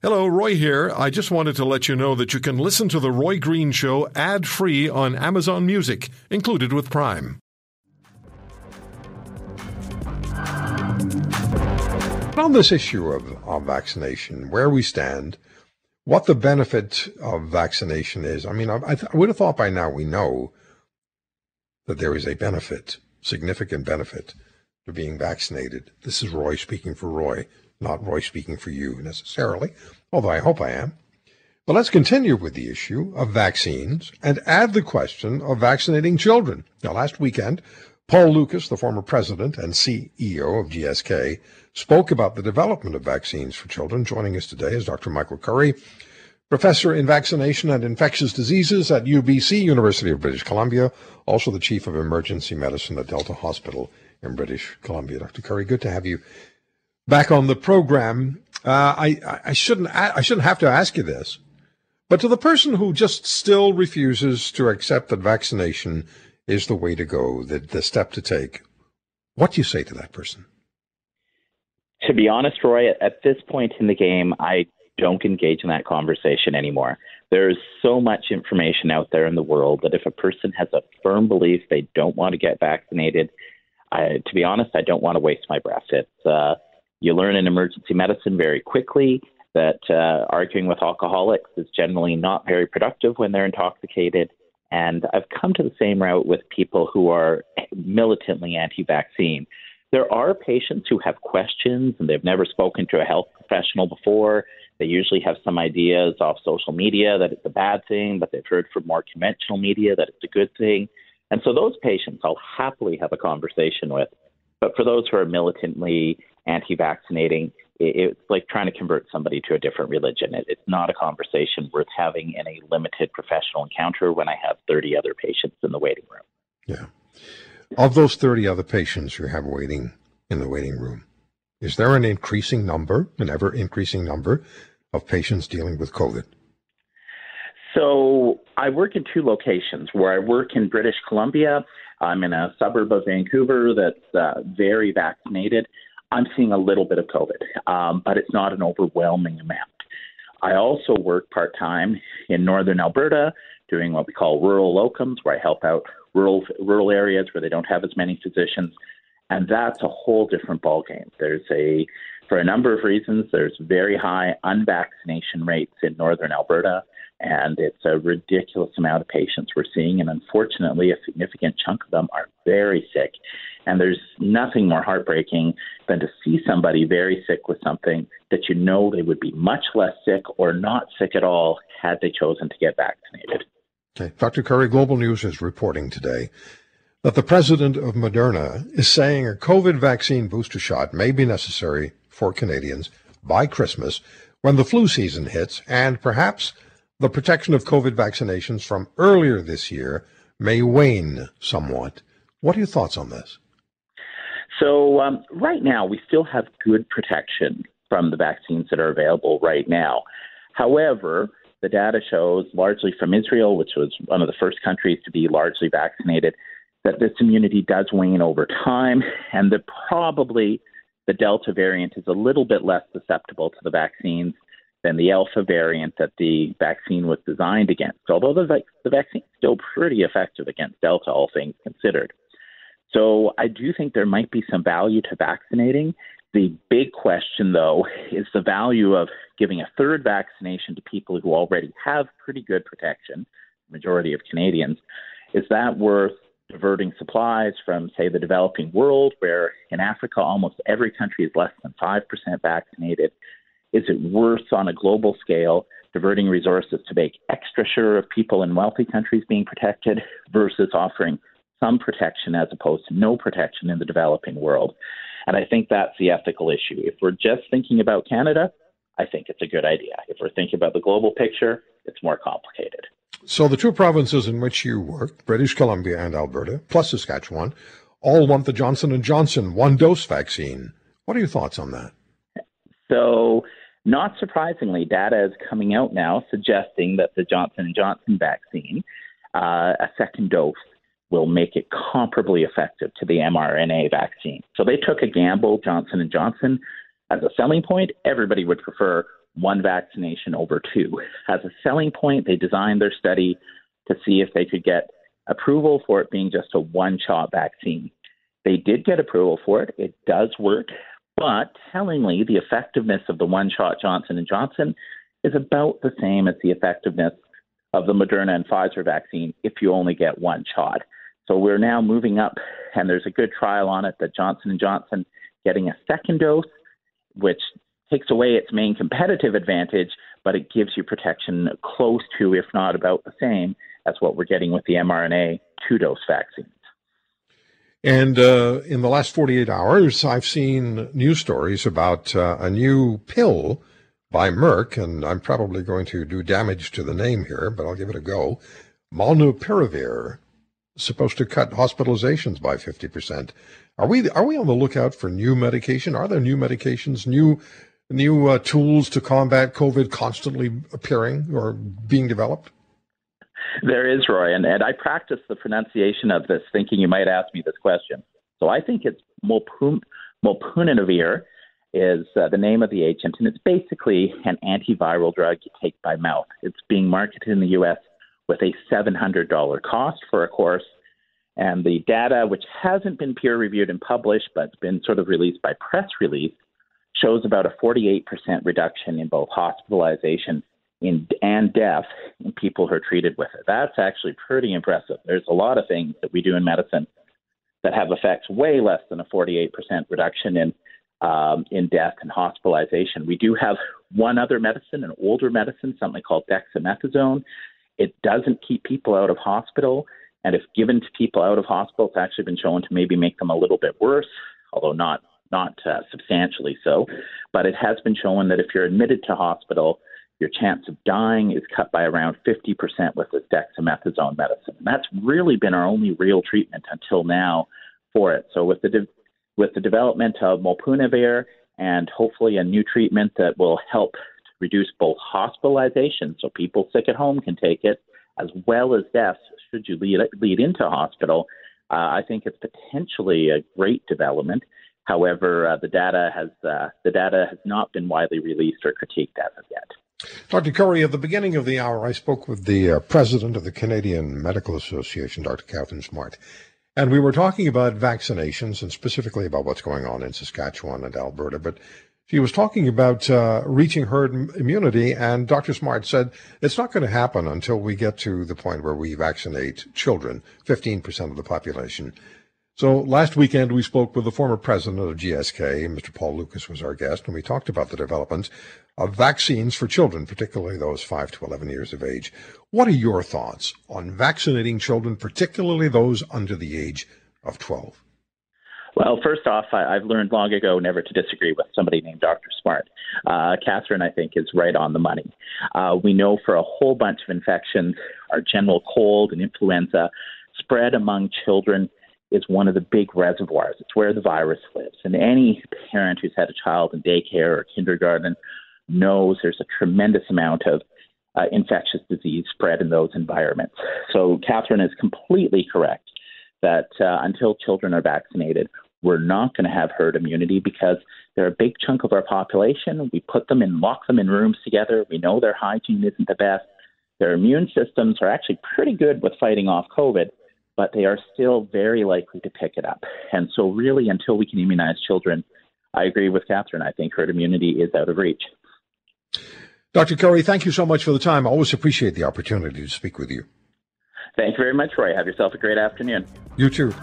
Hello, Roy here. I just wanted to let you know that you can listen to The Roy Green Show ad free on Amazon Music, included with Prime. On this issue of, of vaccination, where we stand, what the benefit of vaccination is, I mean, I, I, I would have thought by now we know that there is a benefit, significant benefit to being vaccinated. This is Roy speaking for Roy not Roy speaking for you necessarily, although I hope I am. But let's continue with the issue of vaccines and add the question of vaccinating children. Now, last weekend, Paul Lucas, the former president and CEO of GSK, spoke about the development of vaccines for children. Joining us today is Dr. Michael Curry, professor in vaccination and infectious diseases at UBC, University of British Columbia, also the chief of emergency medicine at Delta Hospital in British Columbia. Dr. Curry, good to have you back on the program. Uh, I, I shouldn't I shouldn't have to ask you this, but to the person who just still refuses to accept that vaccination is the way to go, the, the step to take, what do you say to that person? To be honest, Roy, at this point in the game, I don't engage in that conversation anymore. There's so much information out there in the world that if a person has a firm belief they don't want to get vaccinated, I, to be honest, I don't want to waste my breath. It's uh, you learn in emergency medicine very quickly that uh, arguing with alcoholics is generally not very productive when they're intoxicated. And I've come to the same route with people who are militantly anti vaccine. There are patients who have questions and they've never spoken to a health professional before. They usually have some ideas off social media that it's a bad thing, but they've heard from more conventional media that it's a good thing. And so those patients I'll happily have a conversation with. But for those who are militantly anti vaccinating, it's like trying to convert somebody to a different religion. It's not a conversation worth having in a limited professional encounter when I have 30 other patients in the waiting room. Yeah. Of those 30 other patients you have waiting in the waiting room, is there an increasing number, an ever increasing number of patients dealing with COVID? So I work in two locations where I work in British Columbia. I'm in a suburb of Vancouver that's uh, very vaccinated. I'm seeing a little bit of COVID, um, but it's not an overwhelming amount. I also work part time in northern Alberta doing what we call rural locums, where I help out rural rural areas where they don't have as many physicians, and that's a whole different ballgame. There's a for a number of reasons, there's very high unvaccination rates in northern Alberta, and it's a ridiculous amount of patients we're seeing, and unfortunately, a significant chunk of them are very sick. And there's nothing more heartbreaking than to see somebody very sick with something that you know they would be much less sick or not sick at all had they chosen to get vaccinated. Okay. Dr. Curry, Global News is reporting today that the president of Moderna is saying a COVID vaccine booster shot may be necessary for Canadians by Christmas when the flu season hits, and perhaps the protection of COVID vaccinations from earlier this year may wane somewhat. What are your thoughts on this? So, um, right now, we still have good protection from the vaccines that are available right now. However, the data shows, largely from Israel, which was one of the first countries to be largely vaccinated, that this immunity does wane over time, and that probably the Delta variant is a little bit less susceptible to the vaccines than the Alpha variant that the vaccine was designed against, although the, the vaccine is still pretty effective against Delta, all things considered. So I do think there might be some value to vaccinating. The big question, though, is the value of giving a third vaccination to people who already have pretty good protection, majority of Canadians. Is that worth diverting supplies from, say, the developing world, where in Africa almost every country is less than 5% vaccinated? Is it worth on a global scale diverting resources to make extra sure of people in wealthy countries being protected versus offering some protection as opposed to no protection in the developing world. And I think that's the ethical issue. If we're just thinking about Canada, I think it's a good idea. If we're thinking about the global picture, it's more complicated. So the two provinces in which you work, British Columbia and Alberta, plus Saskatchewan, all want the Johnson and Johnson one-dose vaccine. What are your thoughts on that? So, not surprisingly, data is coming out now suggesting that the Johnson and Johnson vaccine, uh, a second dose, will make it comparably effective to the mRNA vaccine. So they took a gamble, Johnson and Johnson, as a selling point. Everybody would prefer one vaccination over two. As a selling point, they designed their study to see if they could get approval for it being just a one shot vaccine. They did get approval for it. It does work, but tellingly, the effectiveness of the one shot Johnson and Johnson is about the same as the effectiveness of the Moderna and Pfizer vaccine if you only get one shot. So we're now moving up, and there's a good trial on it that Johnson and Johnson getting a second dose, which takes away its main competitive advantage, but it gives you protection close to, if not about the same, as what we're getting with the mRNA two dose vaccines. And uh, in the last 48 hours, I've seen news stories about uh, a new pill by Merck, and I'm probably going to do damage to the name here, but I'll give it a go. Molnupiravir, supposed to cut hospitalizations by 50%. Are we are we on the lookout for new medication? Are there new medications, new new uh, tools to combat COVID constantly appearing or being developed? There is, Roy, and, and I practice the pronunciation of this, thinking you might ask me this question. So I think it's Molpun, is uh, the name of the agent, and it's basically an antiviral drug you take by mouth. It's being marketed in the U.S. with a $700 cost for a course, and the data, which hasn't been peer reviewed and published, but it's been sort of released by press release, shows about a 48% reduction in both hospitalization in, and death in people who are treated with it. That's actually pretty impressive. There's a lot of things that we do in medicine that have effects way less than a 48% reduction in um, in death and hospitalization. We do have one other medicine, an older medicine, something called dexamethasone. It doesn't keep people out of hospital, and if given to people out of hospital, it's actually been shown to maybe make them a little bit worse, although not not uh, substantially so. But it has been shown that if you're admitted to hospital, your chance of dying is cut by around 50% with this dexamethasone medicine. And that's really been our only real treatment until now for it. So with the de- with the development of molnupiravir and hopefully a new treatment that will help reduce both hospitalization, so people sick at home can take it, as well as deaths should you lead lead into hospital. Uh, I think it's potentially a great development. However, uh, the data has uh, the data has not been widely released or critiqued as of yet. Dr. Curry, at the beginning of the hour, I spoke with the uh, president of the Canadian Medical Association, Dr. Katharine Smart, and we were talking about vaccinations and specifically about what's going on in Saskatchewan and Alberta. But she was talking about uh, reaching herd immunity, and Dr. Smart said it's not going to happen until we get to the point where we vaccinate children, 15% of the population. So last weekend we spoke with the former president of GSK, Mr. Paul Lucas was our guest, and we talked about the development of vaccines for children, particularly those 5 to 11 years of age. What are your thoughts on vaccinating children, particularly those under the age of 12? Well, first off, I, have learned long ago never to disagree with somebody named Dr. Smart. Uh, Katharine, I think, is right on the money. Uh, we know for a whole bunch of infections, our general cold and influenza spread among children is one of the big reservoirs. It's where the virus lives. And any parent who's had a child in daycare or kindergarten knows there's a tremendous amount of uh, infectious disease spread in those environments. So Katharine is completely correct that uh, until children are vaccinated, we're not going to have herd immunity because they're a big chunk of our population. We put them in, lock them in rooms together. We know their hygiene isn't the best. Their immune systems are actually pretty good with fighting off COVID but they are still very likely to pick it up. And so, really, until we can immunize children, I agree with Katharine. I think herd immunity is out of reach. Dr. Curry, thank you so much for the time. I always appreciate the opportunity to speak with you. Thank you very much, Roy. Have yourself a great afternoon. You too.